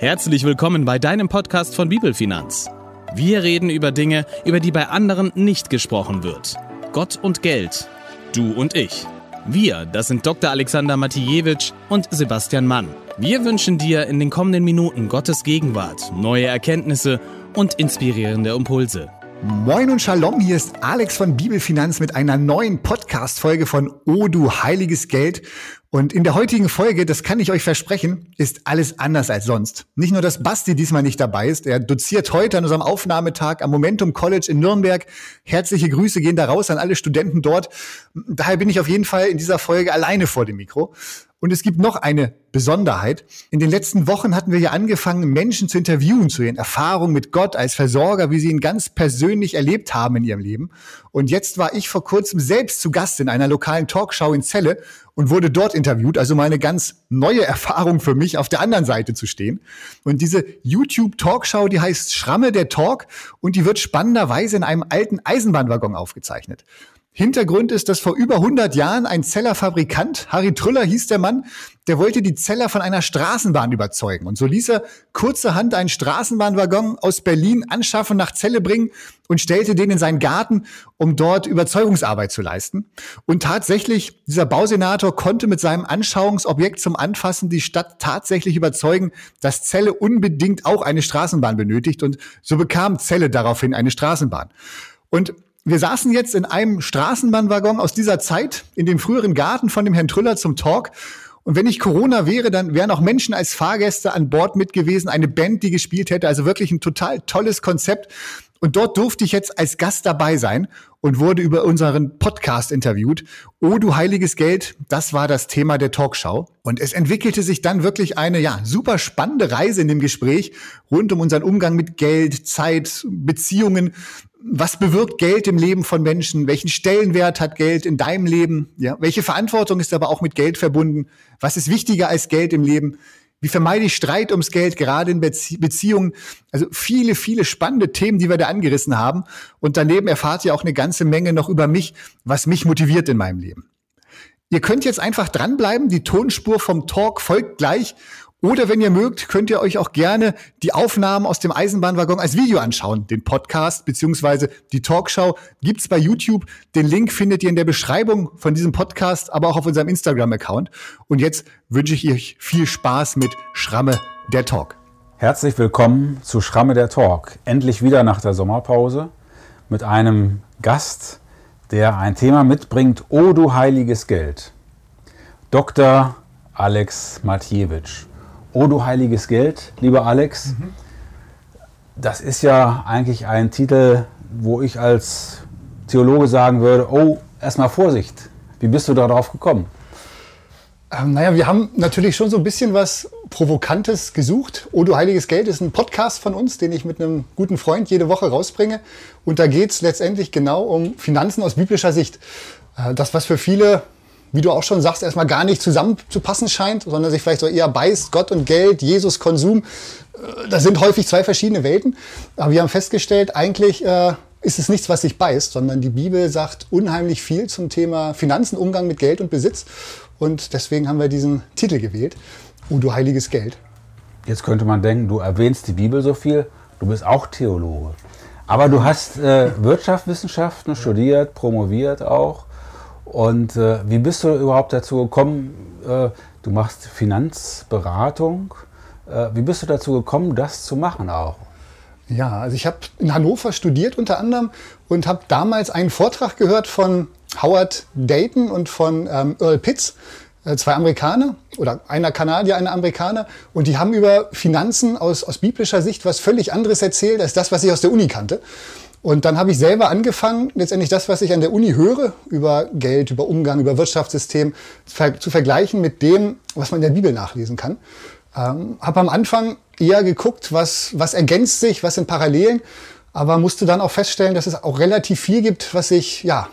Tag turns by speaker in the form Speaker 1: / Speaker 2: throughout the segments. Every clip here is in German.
Speaker 1: Herzlich willkommen bei deinem Podcast von Bibelfinanz. Wir reden über Dinge, über die bei anderen nicht gesprochen wird. Gott und Geld. Du und ich. Wir, das sind Dr. Alexander Matijewitsch und Sebastian Mann. Wir wünschen dir in den kommenden Minuten Gottes Gegenwart, neue Erkenntnisse und inspirierende Impulse.
Speaker 2: Moin und Shalom, hier ist Alex von Bibelfinanz mit einer neuen Podcast-Folge von O du heiliges Geld. Und in der heutigen Folge, das kann ich euch versprechen, ist alles anders als sonst. Nicht nur, dass Basti diesmal nicht dabei ist, er doziert heute an unserem Aufnahmetag am Momentum College in Nürnberg. Herzliche Grüße gehen da raus an alle Studenten dort. Daher bin ich auf jeden Fall in dieser Folge alleine vor dem Mikro. Und es gibt noch eine Besonderheit. In den letzten Wochen hatten wir ja angefangen, Menschen zu interviewen zu ihren Erfahrungen mit Gott als Versorger, wie sie ihn ganz persönlich erlebt haben in ihrem Leben. Und jetzt war ich vor kurzem selbst zu Gast in einer lokalen Talkshow in Celle und wurde dort interviewt. Also meine ganz neue Erfahrung für mich, auf der anderen Seite zu stehen. Und diese YouTube-Talkshow, die heißt Schramme der Talk und die wird spannenderweise in einem alten Eisenbahnwaggon aufgezeichnet. Hintergrund ist, dass vor über 100 Jahren ein Zellerfabrikant, Harry Trüller hieß der Mann, der wollte die Zeller von einer Straßenbahn überzeugen. Und so ließ er kurzerhand einen Straßenbahnwaggon aus Berlin anschaffen, nach Celle bringen und stellte den in seinen Garten, um dort Überzeugungsarbeit zu leisten. Und tatsächlich, dieser Bausenator konnte mit seinem Anschauungsobjekt zum Anfassen die Stadt tatsächlich überzeugen, dass Celle unbedingt auch eine Straßenbahn benötigt. Und so bekam Celle daraufhin eine Straßenbahn. Und wir saßen jetzt in einem Straßenbahnwaggon aus dieser Zeit in dem früheren Garten von dem Herrn Trüller zum Talk. Und wenn nicht Corona wäre, dann wären auch Menschen als Fahrgäste an Bord mit gewesen, eine Band, die gespielt hätte. Also wirklich ein total tolles Konzept. Und dort durfte ich jetzt als Gast dabei sein und wurde über unseren Podcast interviewt. Oh, du heiliges Geld, das war das Thema der Talkshow. Und es entwickelte sich dann wirklich eine, ja, super spannende Reise in dem Gespräch rund um unseren Umgang mit Geld, Zeit, Beziehungen, was bewirkt Geld im Leben von Menschen? Welchen Stellenwert hat Geld in deinem Leben? Ja, welche Verantwortung ist aber auch mit Geld verbunden? Was ist wichtiger als Geld im Leben? Wie vermeide ich Streit ums Geld, gerade in Bezie Beziehungen? Also viele, viele spannende Themen, die wir da angerissen haben. Und daneben erfahrt ihr auch eine ganze Menge noch über mich, was mich motiviert in meinem Leben. Ihr könnt jetzt einfach dranbleiben. Die Tonspur vom Talk folgt gleich. Oder wenn ihr mögt, könnt ihr euch auch gerne die Aufnahmen aus dem Eisenbahnwaggon als Video anschauen. Den Podcast beziehungsweise die Talkshow gibt's bei YouTube. Den Link findet ihr in der Beschreibung von diesem Podcast, aber auch auf unserem Instagram-Account. Und jetzt wünsche ich euch viel Spaß mit Schramme der Talk.
Speaker 3: Herzlich willkommen zu Schramme der Talk. Endlich wieder nach der Sommerpause mit einem Gast, der ein Thema mitbringt, O du heiliges Geld. Dr. Alex Matjewitsch. O du heiliges Geld, lieber Alex. Mhm. Das ist ja eigentlich ein Titel, wo ich als Theologe sagen würde, oh, erstmal Vorsicht. Wie bist du darauf gekommen?
Speaker 2: Ähm, naja, wir haben natürlich schon so ein bisschen was Provokantes gesucht. O du heiliges Geld ist ein Podcast von uns, den ich mit einem guten Freund jede Woche rausbringe. Und da geht es letztendlich genau um Finanzen aus biblischer Sicht. Äh, das, was für viele wie du auch schon sagst, erstmal gar nicht zusammenzupassen scheint, sondern sich vielleicht so eher beißt, Gott und Geld, Jesus, Konsum. Äh, das sind häufig zwei verschiedene Welten. Aber wir haben festgestellt, eigentlich äh, ist es nichts, was sich beißt, sondern die Bibel sagt unheimlich viel zum Thema Finanzen, Umgang mit Geld und Besitz. Und deswegen haben wir diesen Titel gewählt, O du heiliges Geld.
Speaker 3: Jetzt könnte man denken, du erwähnst die Bibel so viel, du bist auch Theologe. Aber du hast äh, Wirtschaftswissenschaften studiert, promoviert auch. Und äh, wie bist du überhaupt dazu gekommen? Äh, du machst Finanzberatung. Äh, wie bist du dazu gekommen, das zu machen auch?
Speaker 2: Ja, also ich habe in Hannover studiert unter anderem und habe damals einen Vortrag gehört von Howard Dayton und von ähm, Earl Pitts, äh, zwei Amerikaner oder einer Kanadier, einer Amerikaner. Und die haben über Finanzen aus, aus biblischer Sicht was völlig anderes erzählt als das, was ich aus der Uni kannte. Und dann habe ich selber angefangen, letztendlich das, was ich an der Uni höre, über Geld, über Umgang, über Wirtschaftssystem, zu vergleichen mit dem, was man in der Bibel nachlesen kann. Ähm, habe am Anfang eher geguckt, was, was ergänzt sich, was sind Parallelen, aber musste dann auch feststellen, dass es auch relativ viel gibt, was sich ja,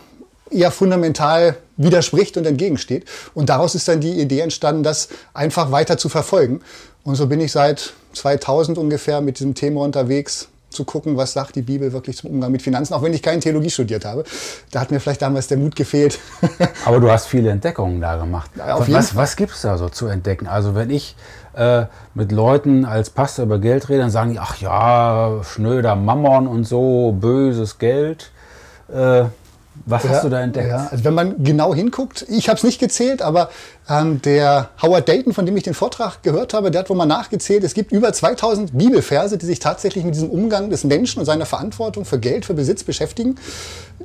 Speaker 2: eher fundamental widerspricht und entgegensteht. Und daraus ist dann die Idee entstanden, das einfach weiter zu verfolgen. Und so bin ich seit 2000 ungefähr mit diesem Thema unterwegs, zu gucken, was sagt die Bibel wirklich zum Umgang mit Finanzen, auch wenn ich keine Theologie studiert habe. Da hat mir vielleicht damals der Mut gefehlt.
Speaker 3: Aber du hast viele Entdeckungen da gemacht. Ja, was was gibt es da so zu entdecken? Also wenn ich äh, mit Leuten als Pastor über Geld rede, dann sagen die, ach ja, schnöder Mammon und so, böses Geld. Äh, was ja, hast du da entdeckt?
Speaker 2: Ja, also wenn man genau hinguckt, ich habe es nicht gezählt, aber ähm, der Howard Dayton, von dem ich den Vortrag gehört habe, der hat wohl mal nachgezählt, es gibt über 2000 Bibelverse, die sich tatsächlich mit diesem Umgang des Menschen und seiner Verantwortung für Geld, für Besitz beschäftigen.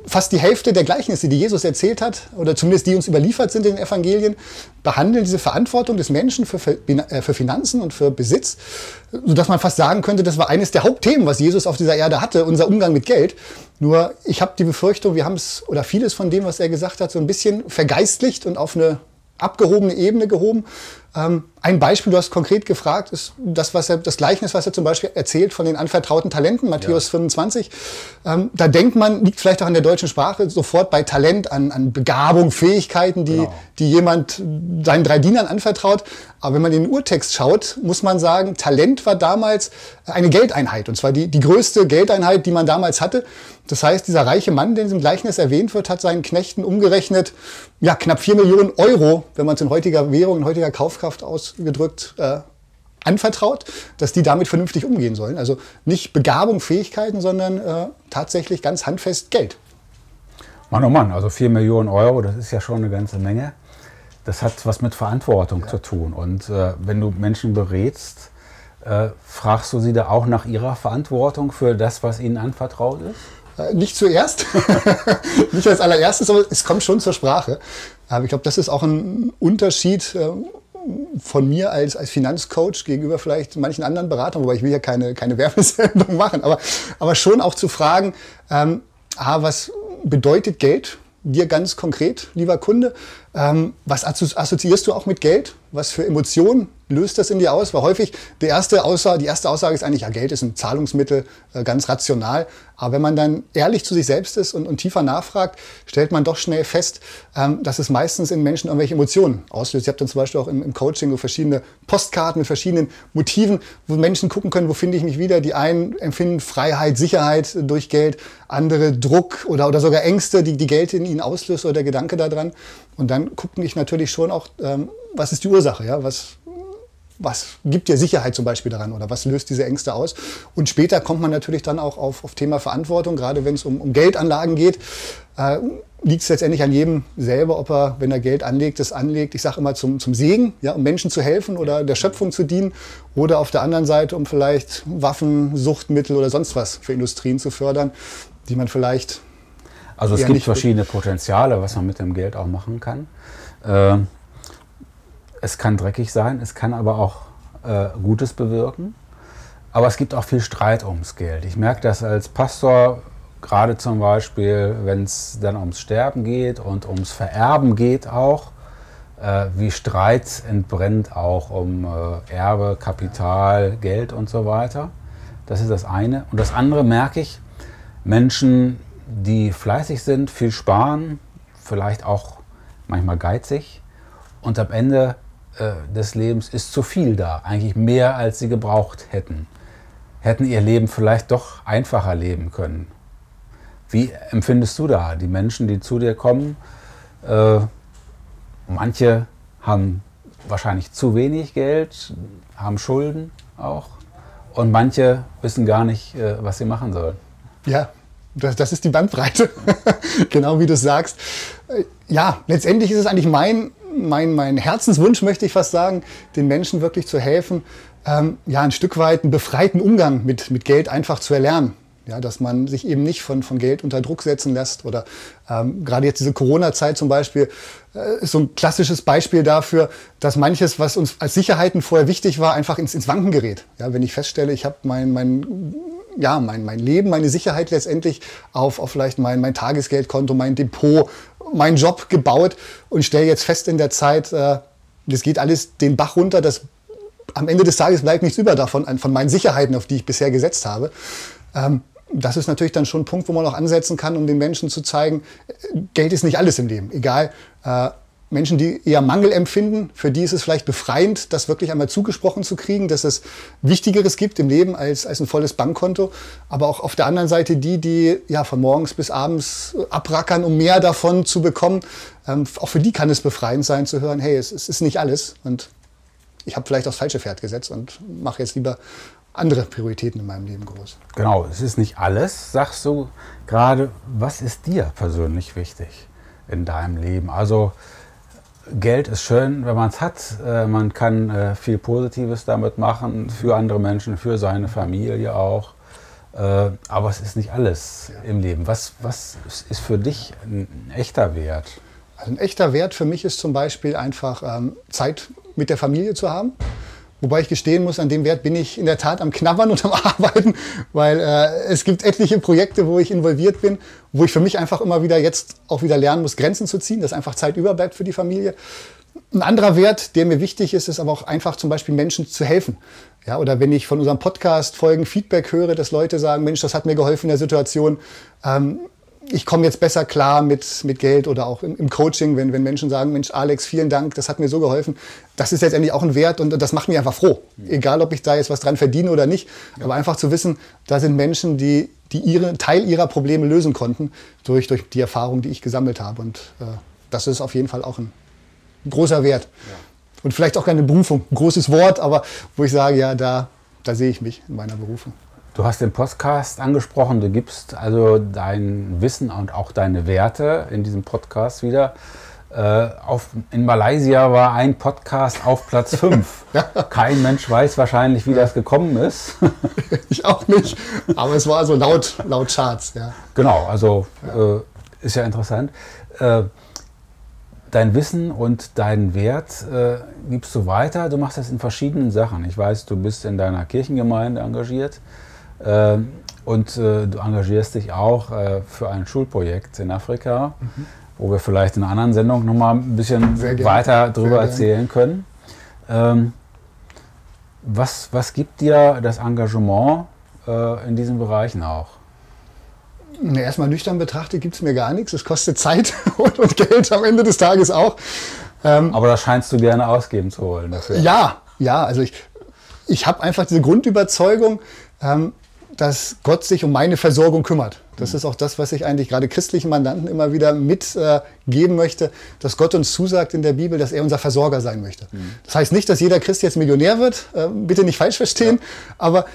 Speaker 2: Fast die Hälfte der Gleichnisse, die Jesus erzählt hat, oder zumindest die uns überliefert sind in den Evangelien, behandeln diese Verantwortung des Menschen für, für, äh, für Finanzen und für Besitz, sodass man fast sagen könnte, das war eines der Hauptthemen, was Jesus auf dieser Erde hatte, unser Umgang mit Geld. Nur ich habe die Befürchtung, wir haben es, oder vieles von dem, was er gesagt hat, so ein bisschen vergeistlicht und auf eine abgehobene Ebene gehoben. Ähm, ein Beispiel, du hast konkret gefragt, ist das, was er, das Gleichnis, was er zum Beispiel erzählt von den anvertrauten Talenten, Matthäus ja. 25. Ähm, da denkt man, liegt vielleicht auch an der deutschen Sprache, sofort bei Talent an, an Begabung, Fähigkeiten, die, genau. die jemand seinen drei Dienern anvertraut. Aber wenn man in den Urtext schaut, muss man sagen, Talent war damals eine Geldeinheit. Und zwar die, die größte Geldeinheit, die man damals hatte. Das heißt, dieser reiche Mann, der in diesem Gleichnis erwähnt wird, hat seinen Knechten umgerechnet, ja, knapp vier Millionen Euro, wenn man es in heutiger Währung, in heutiger Kaufkraft aus ausgedrückt äh, anvertraut, dass die damit vernünftig umgehen sollen. Also nicht Begabung, Fähigkeiten, sondern äh, tatsächlich ganz handfest Geld.
Speaker 3: Mann, oh Mann, also 4 Millionen Euro, das ist ja schon eine ganze Menge. Das hat was mit Verantwortung ja. zu tun. Und äh, wenn du Menschen berätst, äh, fragst du sie da auch nach ihrer Verantwortung für das, was ihnen anvertraut ist?
Speaker 2: Äh, nicht zuerst, nicht als allererstes, aber es kommt schon zur Sprache. Aber ich glaube, das ist auch ein Unterschied äh, von mir als, als Finanzcoach gegenüber vielleicht manchen anderen Beratern, wobei ich will ja keine, keine Werbesendung machen, aber, aber schon auch zu fragen, ähm, ah, was bedeutet Geld dir ganz konkret, lieber Kunde? Ähm, was assoziierst du auch mit Geld? Was für Emotionen löst das in dir aus? Weil häufig die erste Aussage, die erste Aussage ist eigentlich, ja, Geld ist ein Zahlungsmittel, äh, ganz rational. Aber wenn man dann ehrlich zu sich selbst ist und, und tiefer nachfragt, stellt man doch schnell fest, ähm, dass es meistens in Menschen irgendwelche Emotionen auslöst. Ich habe dann zum Beispiel auch im, im, Coaching so verschiedene Postkarten mit verschiedenen Motiven, wo Menschen gucken können, wo finde ich mich wieder. Die einen empfinden Freiheit, Sicherheit durch Geld, andere Druck oder, oder sogar Ängste, die, die Geld in ihnen auslöst oder der Gedanke daran. Und dann gucke ich natürlich schon auch, ähm, was ist die Ursache, ja? was, was gibt dir Sicherheit zum Beispiel daran oder was löst diese Ängste aus? Und später kommt man natürlich dann auch auf, auf Thema Verantwortung, gerade wenn es um, um Geldanlagen geht. Äh, liegt es letztendlich an jedem selber, ob er, wenn er Geld anlegt, das anlegt, ich sage immer zum, zum Segen, ja, um Menschen zu helfen oder der Schöpfung zu dienen oder auf der anderen Seite, um vielleicht Waffen, Suchtmittel oder sonst was für Industrien zu fördern, die man vielleicht
Speaker 3: also es gibt verschiedene Potenziale, was man mit dem Geld auch machen kann. Äh, es kann dreckig sein, es kann aber auch äh, Gutes bewirken. Aber es gibt auch viel Streit ums Geld. Ich merke das als Pastor, gerade zum Beispiel, wenn es dann ums Sterben geht und ums Vererben geht auch, äh, wie Streit entbrennt auch um äh, Erbe, Kapital, Geld und so weiter. Das ist das eine. Und das andere merke ich, Menschen die fleißig sind, viel sparen, vielleicht auch manchmal geizig und am Ende des Lebens ist zu viel da, eigentlich mehr als sie gebraucht hätten. Hätten ihr Leben vielleicht doch einfacher leben können. Wie empfindest du da die Menschen, die zu dir kommen? Äh, manche haben wahrscheinlich zu wenig Geld, haben Schulden auch und manche wissen gar nicht, äh, was sie machen sollen.
Speaker 2: Ja, das, das ist die Bandbreite, genau wie du sagst. Äh, ja, letztendlich ist es eigentlich mein, mein, mein Herzenswunsch, möchte ich fast sagen, den Menschen wirklich zu helfen, ähm, ja, ein Stück weit einen befreiten Umgang mit, mit Geld einfach zu erlernen. Ja, dass man sich eben nicht von, von Geld unter Druck setzen lässt. Oder ähm, gerade jetzt diese Corona-Zeit zum Beispiel äh, ist so ein klassisches Beispiel dafür, dass manches, was uns als Sicherheiten vorher wichtig war, einfach ins, ins Wanken gerät. Ja, wenn ich feststelle, ich habe mein, mein ja, mein, mein Leben, meine Sicherheit letztendlich auf, auf vielleicht mein, mein Tagesgeldkonto, mein Depot, meinen Job gebaut und stelle jetzt fest in der Zeit, äh, das geht alles den Bach runter, das am Ende des Tages bleibt nichts über davon, von meinen Sicherheiten, auf die ich bisher gesetzt habe. Ähm, das ist natürlich dann schon ein Punkt, wo man auch ansetzen kann, um den Menschen zu zeigen, Geld ist nicht alles im Leben. Egal, äh, Menschen, die eher Mangel empfinden, für die ist es vielleicht befreiend, das wirklich einmal zugesprochen zu kriegen, dass es Wichtigeres gibt im Leben als, als ein volles Bankkonto. Aber auch auf der anderen Seite die, die ja von morgens bis abends abrackern, um mehr davon zu bekommen. Ähm, auch für die kann es befreiend sein zu hören, hey, es, es ist nicht alles. Und ich habe vielleicht aufs falsche Pferd gesetzt und mache jetzt lieber andere Prioritäten in meinem Leben groß.
Speaker 3: Genau, es ist nicht alles, sagst du gerade. Was ist dir persönlich wichtig in deinem Leben? Also Geld ist schön, wenn man es hat. Äh, man kann äh, viel Positives damit machen, für andere Menschen, für seine Familie auch. Äh, aber es ist nicht alles ja. im Leben. Was, was ist für dich ein echter Wert?
Speaker 2: Also ein echter Wert für mich ist zum Beispiel einfach ähm, Zeit mit der Familie zu haben. Wobei ich gestehen muss, an dem Wert bin ich in der Tat am Knabbern und am Arbeiten, weil äh, es gibt etliche Projekte, wo ich involviert bin, wo ich für mich einfach immer wieder jetzt auch wieder lernen muss, Grenzen zu ziehen, dass einfach Zeit überbleibt für die Familie. Ein anderer Wert, der mir wichtig ist, ist aber auch einfach zum Beispiel Menschen zu helfen. Ja, oder wenn ich von unserem Podcast Folgen Feedback höre, dass Leute sagen, Mensch, das hat mir geholfen in der Situation. Ähm, ich komme jetzt besser klar mit, mit Geld oder auch im, im, Coaching, wenn, wenn Menschen sagen, Mensch, Alex, vielen Dank, das hat mir so geholfen. Das ist letztendlich auch ein Wert und das macht mich einfach froh. Egal, ob ich da jetzt was dran verdiene oder nicht. Ja. Aber einfach zu wissen, da sind Menschen, die, die ihre, Teil ihrer Probleme lösen konnten durch, durch die Erfahrung, die ich gesammelt habe. Und äh, das ist auf jeden Fall auch ein großer Wert. Ja. Und vielleicht auch keine Berufung, ein großes Wort, aber wo ich sage, ja, da, da sehe ich mich in meiner Berufung.
Speaker 3: Du hast den Podcast angesprochen, du gibst also dein Wissen und auch deine Werte in diesem Podcast wieder. Äh, auf, in Malaysia war ein Podcast auf Platz 5. ja. Kein Mensch weiß wahrscheinlich, wie das gekommen ist.
Speaker 2: ich auch nicht, aber es war so laut, laut Charts. Ja.
Speaker 3: Genau, also ja. Äh, ist ja interessant. Äh, dein Wissen und deinen Wert äh, gibst du weiter. Du machst das in verschiedenen Sachen. Ich weiß, du bist in deiner Kirchengemeinde engagiert. Ähm, und äh, du engagierst dich auch äh, für ein Schulprojekt in Afrika, mhm. wo wir vielleicht in einer anderen Sendung nochmal ein bisschen weiter darüber erzählen können. Ähm, was, was gibt dir das Engagement äh, in diesen Bereichen auch?
Speaker 2: Erstmal nüchtern betrachtet gibt es mir gar nichts. Es kostet Zeit und, und, Geld am Ende des Tages auch.
Speaker 3: Ähm, Aber das scheinst du gerne ausgeben zu wollen dafür.
Speaker 2: Ja, ja. Also ich, ich habe einfach diese Grundüberzeugung, ähm, dass Gott sich um meine Versorgung kümmert. Das mhm. ist auch das, was ich eigentlich gerade christlichen Mandanten immer wieder mitgeben äh, möchte, dass Gott uns zusagt in der Bibel, dass er unser Versorger sein möchte. Mhm. Das heißt nicht, dass jeder Christ jetzt Millionär wird, äh, bitte nicht falsch verstehen, ja. aber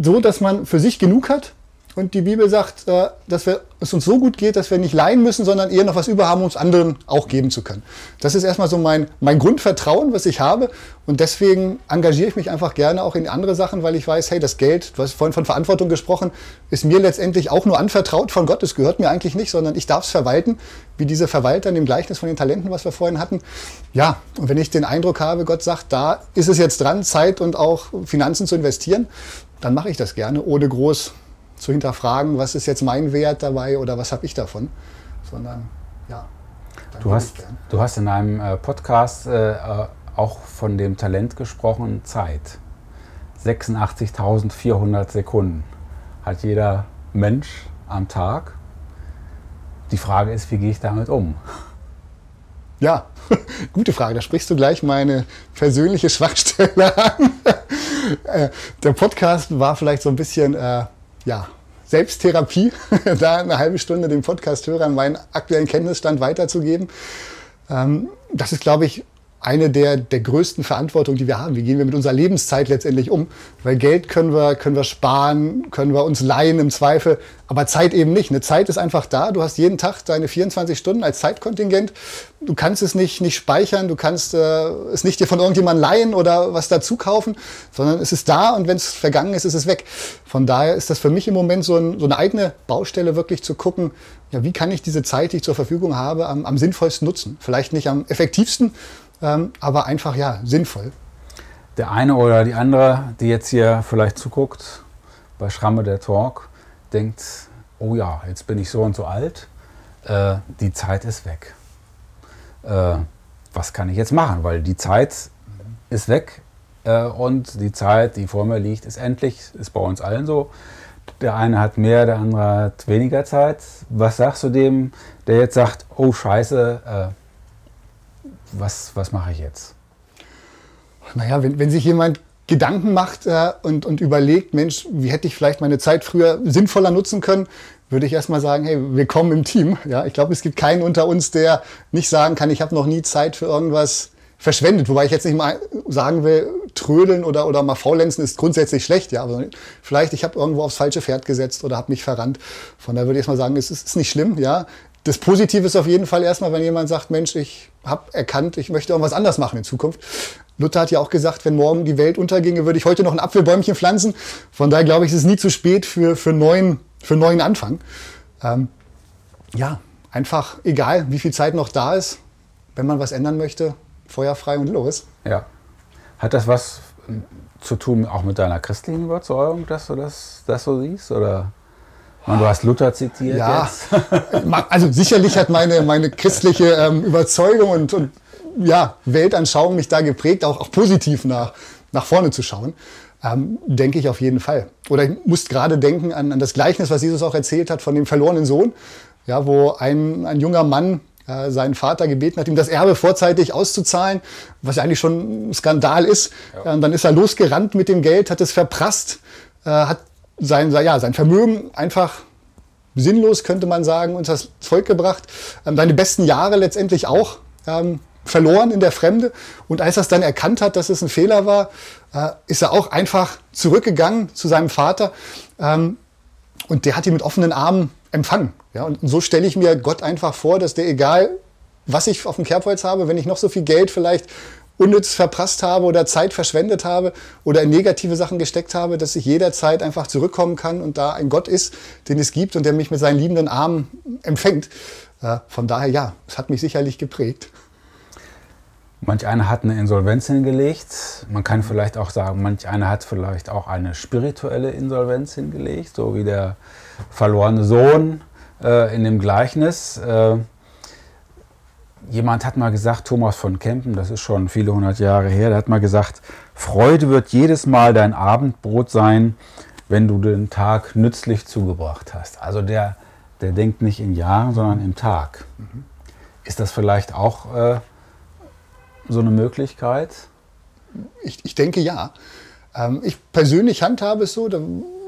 Speaker 2: so, dass man für sich genug hat und die Bibel sagt, äh, dass wir, es uns so gut geht, dass wir nicht leihen müssen, sondern eher noch was über haben, um es anderen auch geben zu können. Das ist erstmal so mein, mein Grundvertrauen, was ich habe. Und deswegen engagiere ich mich einfach gerne auch in andere Sachen, weil ich weiß, hey, das Geld, du hast vorhin von Verantwortung gesprochen, ist mir letztendlich auch nur anvertraut von Gott. Es gehört mir eigentlich nicht, sondern ich darf es verwalten, wie diese Verwalter in dem Gleichnis von den Talenten, was wir vorhin hatten. Ja, und wenn ich den Eindruck habe, Gott sagt, da ist es jetzt dran, Zeit und auch Finanzen zu investieren, dann mache ich das gerne, ohne groß zu hinterfragen, was ist jetzt mein Wert dabei oder was habe ich davon, sondern ja.
Speaker 3: Du hast, du hast in einem äh, Podcast äh, äh auch von dem Talent gesprochen, Zeit. 86.400 Sekunden hat jeder Mensch am Tag. Die Frage ist, wie gehe ich damit um?
Speaker 2: Ja, gute Frage. Da sprichst du gleich meine persönliche Schwachstelle an. Äh, der Podcast war vielleicht so ein bisschen äh, ja, Selbsttherapie, da eine halbe Stunde dem Podcast-Hörern meinen aktuellen Kenntnisstand weiterzugeben. Ähm, das ist, glaube ich, eine der, der größten Verantwortungen, die wir haben. Wie gehen wir mit unserer Lebenszeit letztendlich um? Weil Geld können wir, können wir sparen, können wir uns leihen im Zweifel, aber Zeit eben nicht. Eine Zeit ist einfach da. Du hast jeden Tag deine 24 Stunden als Zeitkontingent. Du kannst es nicht, nicht speichern, du kannst äh, es nicht dir von irgendjemandem leihen oder was dazu kaufen, sondern es ist da und wenn es vergangen ist, ist es weg. Von daher ist das für mich im Moment so, ein, so eine eigene Baustelle, wirklich zu gucken, ja, wie kann ich diese Zeit, die ich zur Verfügung habe, am, am sinnvollsten nutzen? Vielleicht nicht am effektivsten, ähm, aber einfach ja sinnvoll.
Speaker 3: Der eine oder die andere, die jetzt hier vielleicht zuguckt bei Schramme der Talk, denkt, oh ja, jetzt bin ich so und so alt, äh, die Zeit ist weg. Äh, was kann ich jetzt machen? Weil die Zeit ist weg äh, und die Zeit, die vor mir liegt, ist endlich, ist bei uns allen so. Der eine hat mehr, der andere hat weniger Zeit. Was sagst du dem, der jetzt sagt, oh scheiße, äh, was, was mache ich jetzt?
Speaker 2: Naja, wenn, wenn sich jemand Gedanken macht äh, und, und überlegt, Mensch, wie hätte ich vielleicht meine Zeit früher sinnvoller nutzen können, würde ich erstmal sagen, hey, willkommen im Team. Ja, ich glaube, es gibt keinen unter uns, der nicht sagen kann, ich habe noch nie Zeit für irgendwas verschwendet. Wobei ich jetzt nicht mal sagen will, trödeln oder, oder mal faulenzen ist grundsätzlich schlecht. Ja, aber vielleicht ich habe irgendwo aufs falsche Pferd gesetzt oder habe mich verrannt. Von daher würde ich erstmal sagen, es ist, ist nicht schlimm. Ja, das Positive ist auf jeden Fall erstmal, wenn jemand sagt, Mensch, ich habe erkannt, ich möchte irgendwas anders machen in Zukunft. Luther hat ja auch gesagt, wenn morgen die Welt unterginge, würde ich heute noch ein Apfelbäumchen pflanzen. Von daher glaube ich, es ist nie zu spät für, für, neuen, für neuen Anfang. Ähm, ja, einfach egal, wie viel Zeit noch da ist, wenn man was ändern möchte, feuerfrei und los.
Speaker 3: Ja. Hat das was zu tun auch mit deiner christlichen Überzeugung, dass du das, das so siehst? Oder? Und du hast Luther zitiert.
Speaker 2: Ja, jetzt. also sicherlich hat meine, meine christliche ähm, Überzeugung und, und ja, Weltanschauung mich da geprägt, auch, auch positiv nach, nach vorne zu schauen. Ähm, denke ich auf jeden Fall. Oder ich muss gerade denken an, an das Gleichnis, was Jesus auch erzählt hat von dem verlorenen Sohn, ja, wo ein, ein junger Mann äh, seinen Vater gebeten hat, ihm das Erbe vorzeitig auszuzahlen, was ja eigentlich schon ein Skandal ist. Ja. und dann ist er losgerannt mit dem Geld, hat es verprasst, äh, hat sein, ja, sein Vermögen einfach sinnlos, könnte man sagen, uns das Volk gebracht. Ähm, seine besten Jahre letztendlich auch ähm, verloren in der Fremde. Und als er es dann erkannt hat, dass es ein Fehler war, äh, ist er auch einfach zurückgegangen zu seinem Vater. Ähm, und der hat ihn mit offenen Armen empfangen. Ja, und so stelle ich mir Gott einfach vor, dass der, egal was ich auf dem Kerbholz habe, wenn ich noch so viel Geld vielleicht unnütz verprasst habe oder Zeit verschwendet habe oder in negative Sachen gesteckt habe, dass ich jederzeit einfach zurückkommen kann und da ein Gott ist, den es gibt und der mich mit seinen liebenden Armen empfängt. Äh, von daher ja, es hat mich sicherlich geprägt.
Speaker 3: Manch einer hat eine Insolvenz hingelegt. Man kann vielleicht auch sagen, manch einer hat vielleicht auch eine spirituelle Insolvenz hingelegt, so wie der verlorene Sohn äh, in dem Gleichnis. Äh, jemand hat mal gesagt, Thomas von Kempen, das ist schon viele hundert Jahre her, der hat mal gesagt, Freude wird jedes Mal dein Abendbrot sein, wenn du den Tag nützlich zugebracht hast. Also der, der denkt nicht in Jahren, sondern im Tag. Mhm. Ist das vielleicht auch äh, so eine Möglichkeit?
Speaker 2: Ich, ich denke ja. Ähm, ich persönlich handhabe es so, da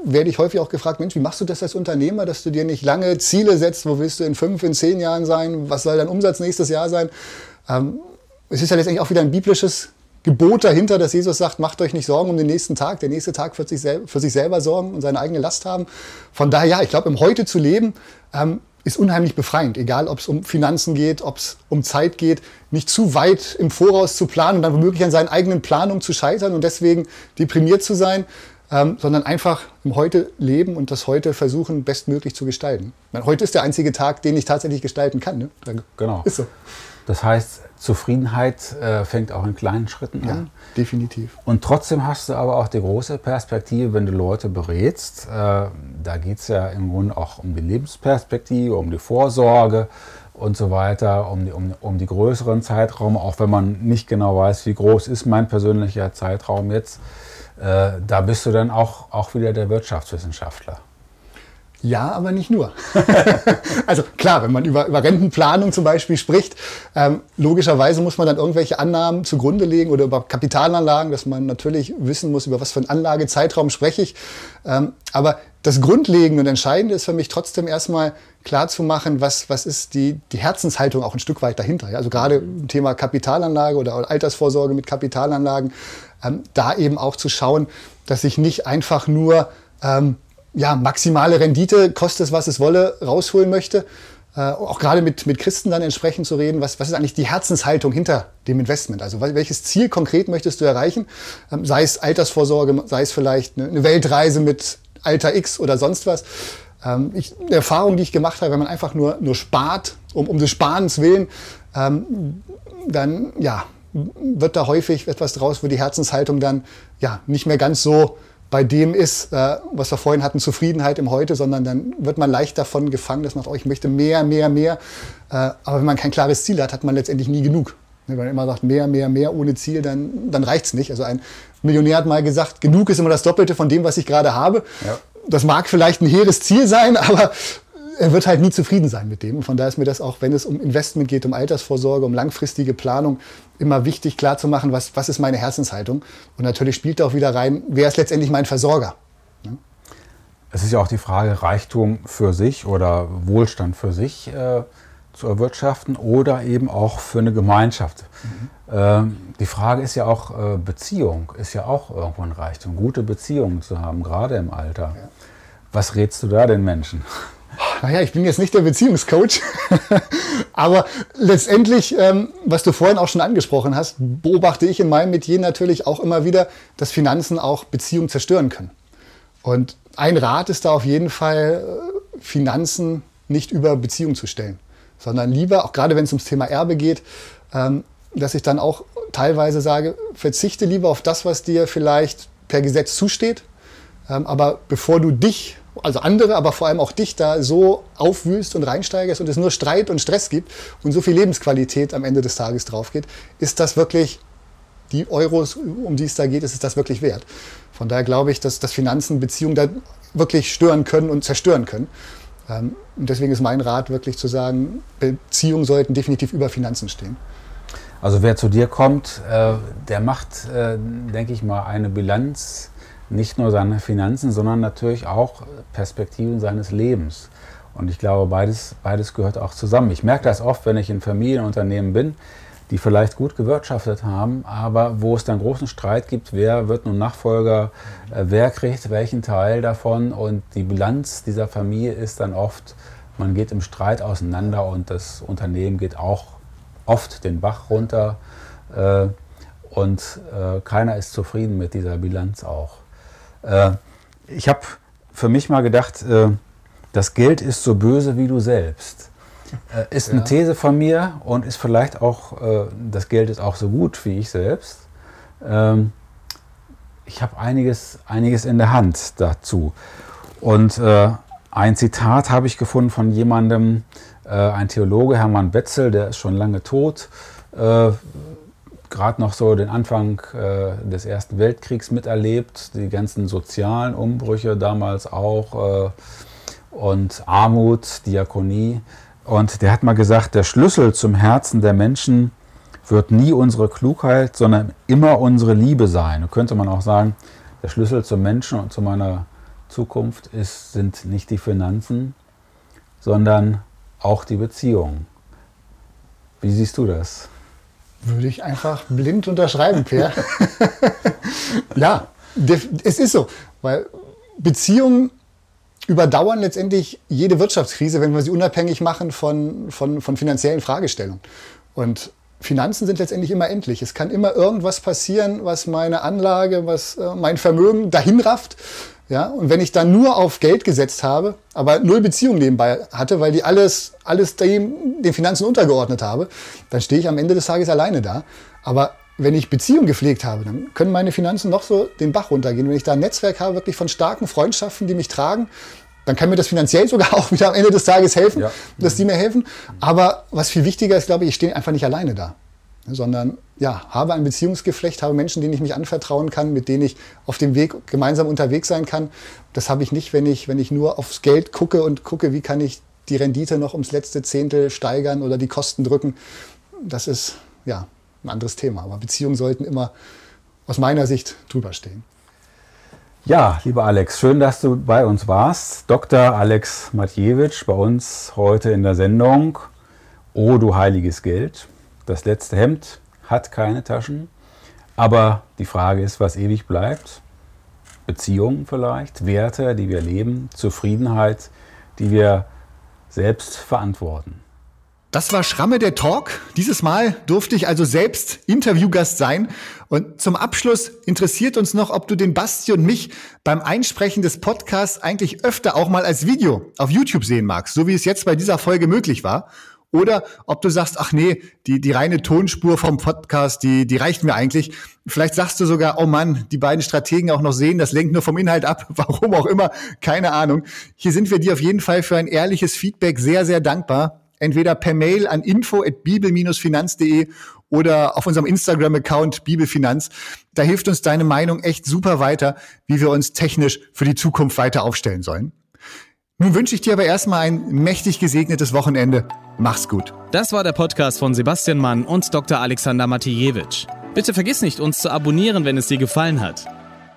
Speaker 2: werde ich häufig auch gefragt, Mensch, wie machst du das als Unternehmer, dass du dir nicht lange Ziele setzt, wo willst du in fünf, in zehn Jahren sein, was soll dein Umsatz nächstes Jahr sein? Ähm, es ist ja letztendlich auch wieder ein biblisches Gebot dahinter, dass Jesus sagt, macht euch nicht Sorgen um den nächsten Tag. Der nächste Tag wird sich für sich selber sorgen und seine eigene Last haben. Von daher, ja, ich glaube, im Heute zu leben, ähm, ist unheimlich befreiend, egal ob es um Finanzen geht, ob es um Zeit geht, nicht zu weit im Voraus zu planen und dann womöglich an seinen eigenen Planungen zu scheitern und deswegen deprimiert zu sein, ähm, sondern einfach im Heute leben und das Heute versuchen, bestmöglich zu gestalten. Meine, heute ist der einzige Tag, den ich tatsächlich gestalten kann. Ne?
Speaker 3: Genau. Ist so. Das heißt, Zufriedenheit äh, fängt auch in kleinen Schritten an. Ja,
Speaker 2: definitiv.
Speaker 3: Und trotzdem hast du aber auch die große Perspektive, wenn du Leute berätst. Äh, da geht es ja im Grunde auch um die Lebensperspektive, um die Vorsorge und so weiter, um die, um, um die größeren Zeitraum, auch wenn man nicht genau weiß, wie groß ist mein persönlicher Zeitraum jetzt. Äh, da bist du dann auch, auch wieder der Wirtschaftswissenschaftler.
Speaker 2: Ja, aber nicht nur. also klar, wenn man über, über Rentenplanung zum Beispiel spricht, ähm, logischerweise muss man dann irgendwelche Annahmen zugrunde legen oder über Kapitalanlagen, dass man natürlich wissen muss, über was für einen Anlagezeitraum spreche ich. Ähm, aber das Grundlegende und Entscheidende ist für mich trotzdem erstmal klar zu machen, was, was ist die, die Herzenshaltung auch ein Stück weit dahinter. Ja? Also gerade im Thema Kapitalanlage oder Altersvorsorge mit Kapitalanlagen, ähm, da eben auch zu schauen, dass ich nicht einfach nur ähm, ja, maximale Rendite, koste es, was es wolle, rausholen möchte. Äh, auch gerade mit, mit Christen dann entsprechend zu reden, was, was ist eigentlich die Herzenshaltung hinter dem Investment? Also welches Ziel konkret möchtest du erreichen? Ähm, sei es Altersvorsorge, sei es vielleicht eine, eine Weltreise mit Alter X oder sonst was. Ähm, ich, eine Erfahrung, die ich gemacht habe, wenn man einfach nur, nur spart, um, um des Sparens willen, ähm, dann ja, wird da häufig etwas draus, wo die Herzenshaltung dann ja nicht mehr ganz so bei dem ist, äh, was wir vorhin hatten, Zufriedenheit im Heute, sondern dann wird man leicht davon gefangen, dass man sagt, oh, ich möchte mehr, mehr, mehr. Äh, aber wenn man kein klares Ziel hat, hat man letztendlich nie genug. Wenn man immer sagt, mehr, mehr, mehr ohne Ziel, dann, dann reicht es nicht. Also ein Millionär hat mal gesagt, genug ist immer das Doppelte von dem, was ich gerade habe. Ja. Das mag vielleicht ein hehres Ziel sein, aber er wird halt nie zufrieden sein mit dem. Von daher ist mir das auch, wenn es um Investment geht, um Altersvorsorge, um langfristige Planung, immer wichtig klarzumachen, was, was ist meine Herzenshaltung. Und natürlich spielt da auch wieder rein, wer ist letztendlich mein Versorger.
Speaker 3: Es ist ja auch die Frage, Reichtum für sich oder Wohlstand für sich äh, zu erwirtschaften oder eben auch für eine Gemeinschaft. Mhm. Äh, die Frage ist ja auch, äh, Beziehung ist ja auch irgendwo ein Reichtum, gute Beziehungen zu haben, gerade im Alter. Ja. Was rätst du da den Menschen?
Speaker 2: Naja, ich bin jetzt nicht der Beziehungscoach, aber letztendlich, ähm, was du vorhin auch schon angesprochen hast, beobachte ich in meinem Metier natürlich auch immer wieder, dass Finanzen auch Beziehungen zerstören können. Und ein Rat ist da auf jeden Fall, äh, Finanzen nicht über Beziehungen zu stellen, sondern lieber, auch gerade wenn es ums Thema Erbe geht, ähm, dass ich dann auch teilweise sage, verzichte lieber auf das, was dir vielleicht per Gesetz zusteht, ähm, aber bevor du dich also andere, aber vor allem auch dich da so aufwühlst und reinsteigerst und es nur Streit und Stress gibt und so viel Lebensqualität am Ende des Tages drauf geht, ist das wirklich die Euros, um die es da geht, ist es das wirklich wert. Von daher glaube ich, dass, dass Finanzen Beziehungen da wirklich stören können und zerstören können. Ähm, und deswegen ist mein Rat wirklich zu sagen, Beziehungen sollten definitiv über Finanzen stehen.
Speaker 3: Also wer zu dir kommt, äh, der macht, äh, denke ich mal, eine Bilanz nicht nur seine Finanzen, sondern natürlich auch Perspektiven seines Lebens. Und ich glaube, beides, beides gehört auch zusammen. Ich merke das oft, wenn ich in Familienunternehmen bin, die vielleicht gut gewirtschaftet haben, aber wo es dann großen Streit gibt, wer wird nun Nachfolger, äh, wer kriegt welchen Teil davon. Und die Bilanz dieser Familie ist dann oft, man geht im Streit auseinander und das Unternehmen geht auch oft den Bach runter. Äh, und äh, keiner ist zufrieden mit dieser Bilanz auch. Äh, ich habe für mich mal gedacht, äh, das Geld ist so böse wie du selbst. Äh, ist ja. eine These von mir und ist vielleicht auch, äh, das Geld ist auch so gut wie ich selbst. Ähm, ich habe einiges, einiges in der Hand dazu. Und äh, ein Zitat habe ich gefunden von jemandem, äh, ein Theologe, Hermann Betzel, der ist schon lange tot, gerade noch so den Anfang äh, des Ersten Weltkriegs miterlebt, die ganzen sozialen Umbrüche damals auch äh, und Armut, Diakonie. Und der hat mal gesagt, der Schlüssel zum Herzen der Menschen wird nie unsere Klugheit, sondern immer unsere Liebe sein. Da könnte man auch sagen, der Schlüssel zum Menschen und zu meiner Zukunft ist, sind nicht die Finanzen, sondern auch die Beziehungen. Wie siehst du das?
Speaker 2: Würde ich einfach blind unterschreiben, Per. ja, es ist so, weil Beziehungen überdauern letztendlich jede Wirtschaftskrise, wenn wir sie unabhängig machen von, von, von finanziellen Fragestellungen. Und Finanzen sind letztendlich immer endlich. Es kann immer irgendwas passieren, was meine Anlage, was äh, mein Vermögen dahin rafft. Ja, und wenn ich dann nur auf Geld gesetzt habe, aber null Beziehung nebenbei hatte, weil die alles, alles dem, den Finanzen untergeordnet habe, dann stehe ich am Ende des Tages alleine da. Aber wenn ich Beziehung gepflegt habe, dann können meine Finanzen noch so den Bach runtergehen. Wenn ich da ein Netzwerk habe, wirklich von starken Freundschaften, die mich tragen, dann kann mir das finanziell sogar auch wieder am Ende des Tages helfen, ja. dass die mir helfen. Aber was viel wichtiger ist, glaube ich, ich stehe einfach nicht alleine da sondern ja, habe ein Beziehungsgeflecht, habe Menschen, denen ich mich anvertrauen kann, mit denen ich auf dem Weg gemeinsam unterwegs sein kann. Das habe ich nicht, wenn ich, wenn ich nur aufs Geld gucke und gucke, wie kann ich die Rendite noch ums letzte Zehntel steigern oder die Kosten drücken. Das ist ja ein anderes Thema. Aber Beziehungen sollten immer aus meiner Sicht drüber stehen.
Speaker 3: Ja, lieber Alex, schön, dass du bei uns warst. Dr. Alex Matjewitsch bei uns heute in der Sendung. Oh, du heiliges Geld. Das letzte Hemd hat keine Taschen, aber die Frage ist, was ewig bleibt. Beziehungen vielleicht, Werte, die wir leben, Zufriedenheit, die wir selbst verantworten.
Speaker 2: Das war Schramme der Talk. Dieses Mal durfte ich also selbst Interviewgast sein. Und zum Abschluss interessiert uns noch, ob du den Basti und mich beim Einsprechen des Podcasts eigentlich öfter auch mal als Video auf YouTube sehen magst, so wie es jetzt bei dieser Folge möglich war. Oder ob du sagst, ach nee, die, die reine Tonspur vom Podcast, die, die reicht mir eigentlich. Vielleicht sagst du sogar, oh Mann, die beiden Strategen auch noch sehen, das lenkt nur vom Inhalt ab, warum auch immer, keine Ahnung. Hier sind wir dir auf jeden Fall für ein ehrliches Feedback sehr, sehr dankbar. Entweder per Mail an info.bibel-finanz.de oder auf unserem Instagram-Account Bibelfinanz. Da hilft uns deine Meinung echt super weiter, wie wir uns technisch für die Zukunft weiter aufstellen sollen. Nun wünsche ich dir aber erstmal ein mächtig gesegnetes Wochenende. Mach's gut.
Speaker 1: Das war der Podcast von Sebastian Mann und Dr. Alexander Matijewitsch. Bitte vergiss nicht, uns zu abonnieren, wenn es dir gefallen hat.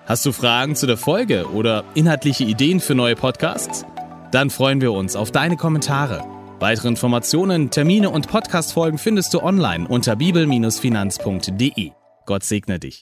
Speaker 1: Hast du Fragen zu der Folge oder inhaltliche Ideen für neue Podcasts? Dann freuen wir uns auf deine Kommentare. Weitere Informationen, Termine und Podcastfolgen findest du online unter bibel-finanz.de. Gott segne dich.